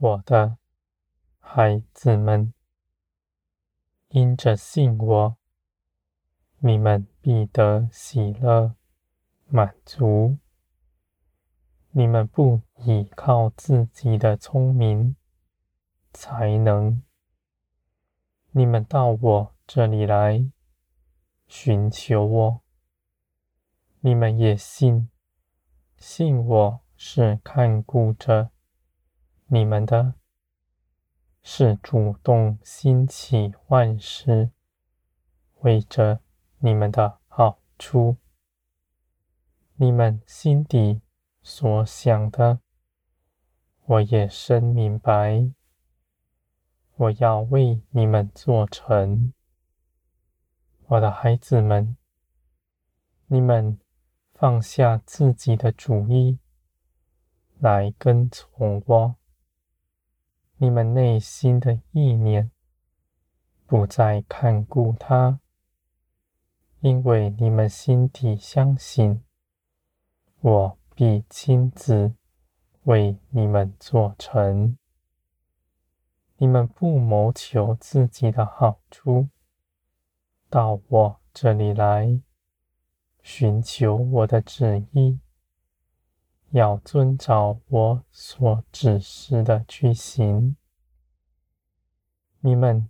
我的孩子们，因着信我，你们必得喜乐满足。你们不倚靠自己的聪明才能，你们到我这里来寻求我。你们也信，信我是看顾着你们的，是主动兴起万事，为着你们的好处。你们心底所想的，我也深明白。我要为你们做成，我的孩子们，你们。放下自己的主意，来跟从我。你们内心的意念不再看顾他，因为你们心底相信，我必亲自为你们做成。你们不谋求自己的好处，到我这里来。寻求我的旨意，要遵照我所指示的去行。你们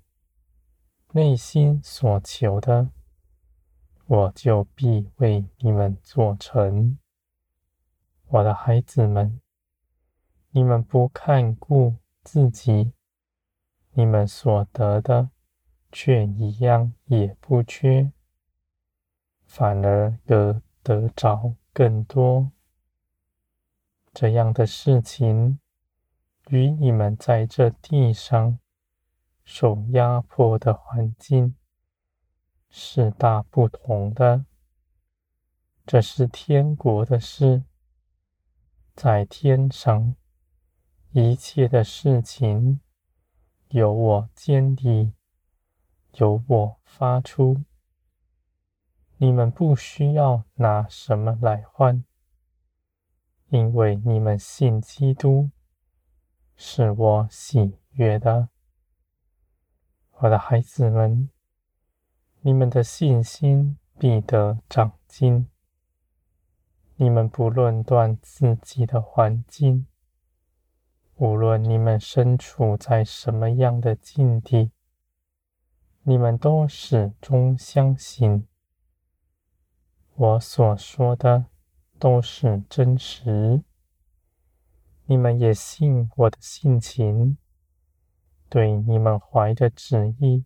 内心所求的，我就必为你们做成。我的孩子们，你们不看顾自己，你们所得的却一样也不缺。反而得得着更多，这样的事情，与你们在这地上受压迫的环境是大不同的。这是天国的事，在天上一切的事情，由我建立，由我发出。你们不需要拿什么来换，因为你们信基督，是我喜悦的。我的孩子们，你们的信心必得长进。你们不论断自己的环境，无论你们身处在什么样的境地，你们都始终相信。我所说的都是真实，你们也信我的性情，对你们怀的旨意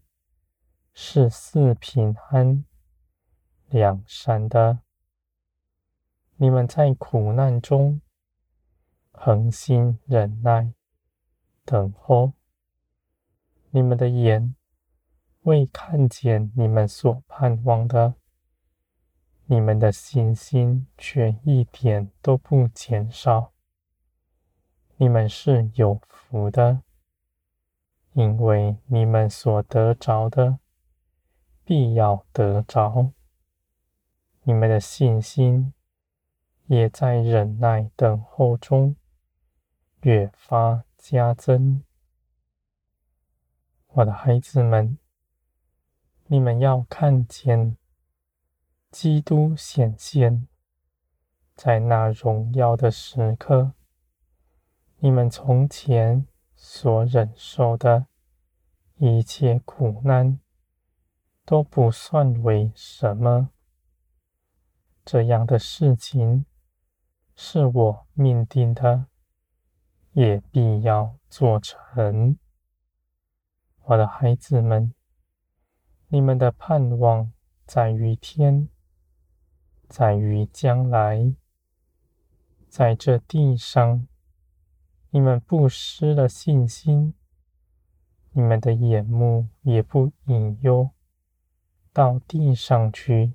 是四平安、两善的。你们在苦难中恒心忍耐，等候。你们的眼未看见你们所盼望的。你们的信心却一点都不减少。你们是有福的，因为你们所得着的，必要得着。你们的信心也在忍耐等候中越发加增。我的孩子们，你们要看见。基督显现，在那荣耀的时刻，你们从前所忍受的一切苦难都不算为什么。这样的事情是我命定的，也必要做成。我的孩子们，你们的盼望在于天。在于将来，在这地上，你们不失了信心，你们的眼目也不隐忧，到地上去，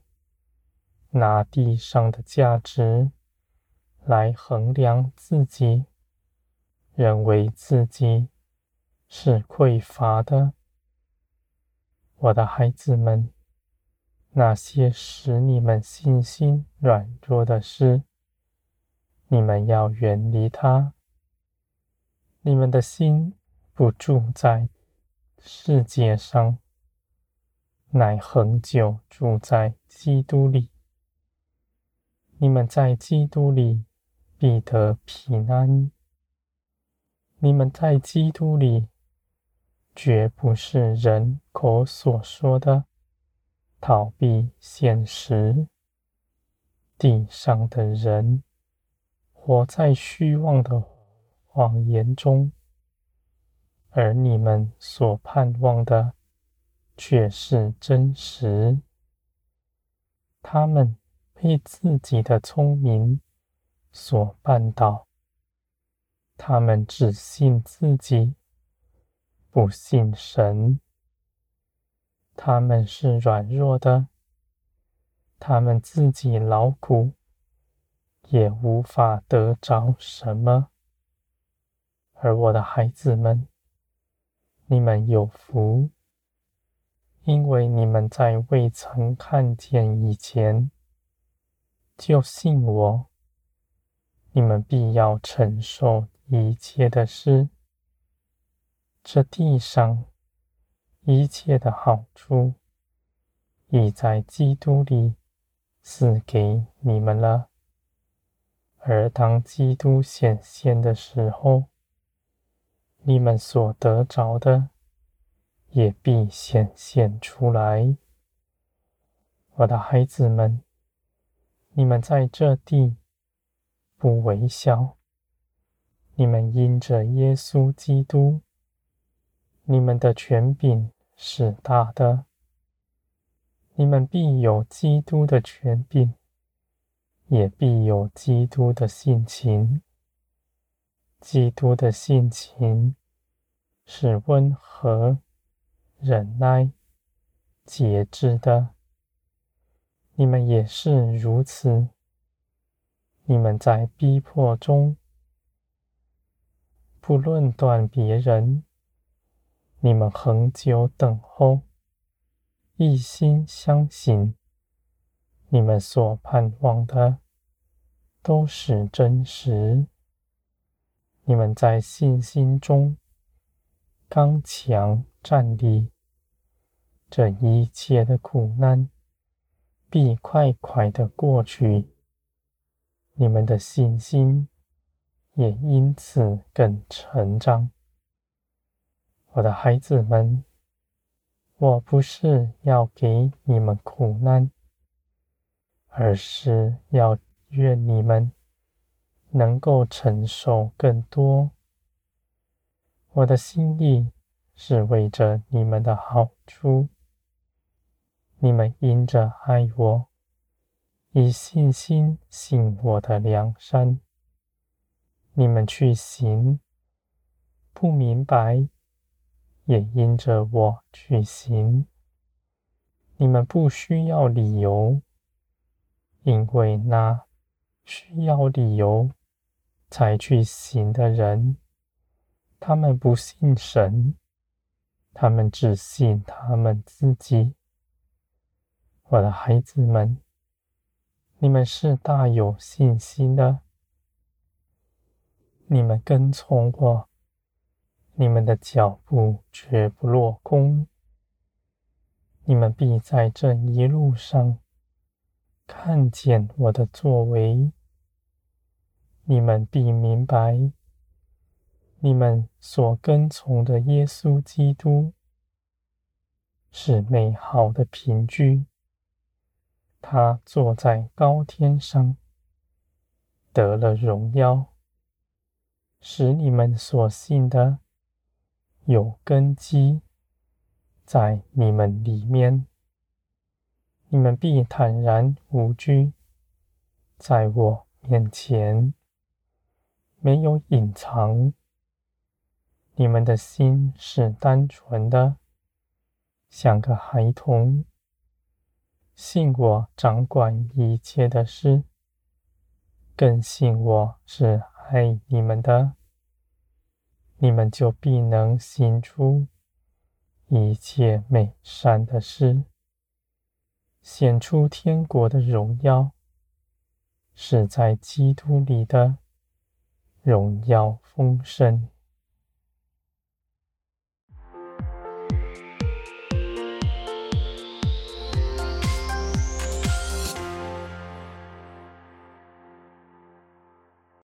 拿地上的价值来衡量自己，认为自己是匮乏的。我的孩子们。那些使你们信心软弱的事，你们要远离它。你们的心不住在世界上，乃恒久住在基督里。你们在基督里必得平安。你们在基督里，绝不是人口所说的逃避现实。地上的人活在虚妄的谎言中，而你们所盼望的却是真实。他们被自己的聪明所绊倒，他们只信自己。不信神，他们是软弱的，他们自己劳苦，也无法得着什么。而我的孩子们，你们有福，因为你们在未曾看见以前，就信我，你们必要承受一切的事。这地上一切的好处，已在基督里赐给你们了。而当基督显现的时候，你们所得着的，也必显现出来。我的孩子们，你们在这地不微小，你们因着耶稣基督。你们的权柄是大的，你们必有基督的权柄，也必有基督的性情。基督的性情是温和、忍耐、节制的，你们也是如此。你们在逼迫中，不论断别人。你们恒久等候，一心相信，你们所盼望的都是真实。你们在信心中刚强站立，这一切的苦难必快快的过去，你们的信心也因此更成长。我的孩子们，我不是要给你们苦难，而是要愿你们能够承受更多。我的心意是为着你们的好处。你们因着爱我，以信心信我的良善，你们去行，不明白。也因着我去行，你们不需要理由，因为那需要理由才去行的人，他们不信神，他们只信他们自己。我的孩子们，你们是大有信心的，你们跟从我。你们的脚步绝不落空，你们必在这一路上看见我的作为，你们必明白，你们所跟从的耶稣基督是美好的凭据，他坐在高天上，得了荣耀，使你们所信的。有根基在你们里面，你们必坦然无惧，在我面前没有隐藏。你们的心是单纯的，像个孩童，信我掌管一切的事，更信我是爱你们的。你们就必能行出一切美善的事，显出天国的荣耀，是在基督里的荣耀丰盛。